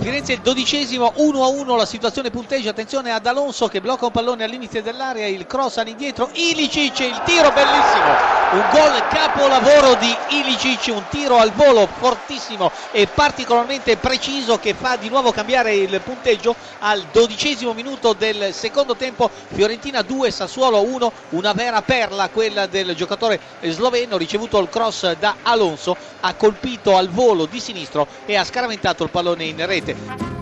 Firenze il dodicesimo 1-1 la situazione punteggia, attenzione ad Alonso che blocca un pallone all'inizio dell'area, il cross all'indietro, Ilicic, il tiro bellissimo, un gol capolavoro di Ilicic, un tiro al volo fortissimo e particolarmente preciso che fa di nuovo cambiare il punteggio al dodicesimo minuto del secondo tempo, Fiorentina 2, Sassuolo 1, una vera perla quella del giocatore sloveno, ricevuto il cross da Alonso, ha colpito al volo di sinistro e ha scaraventato il pallone in rete.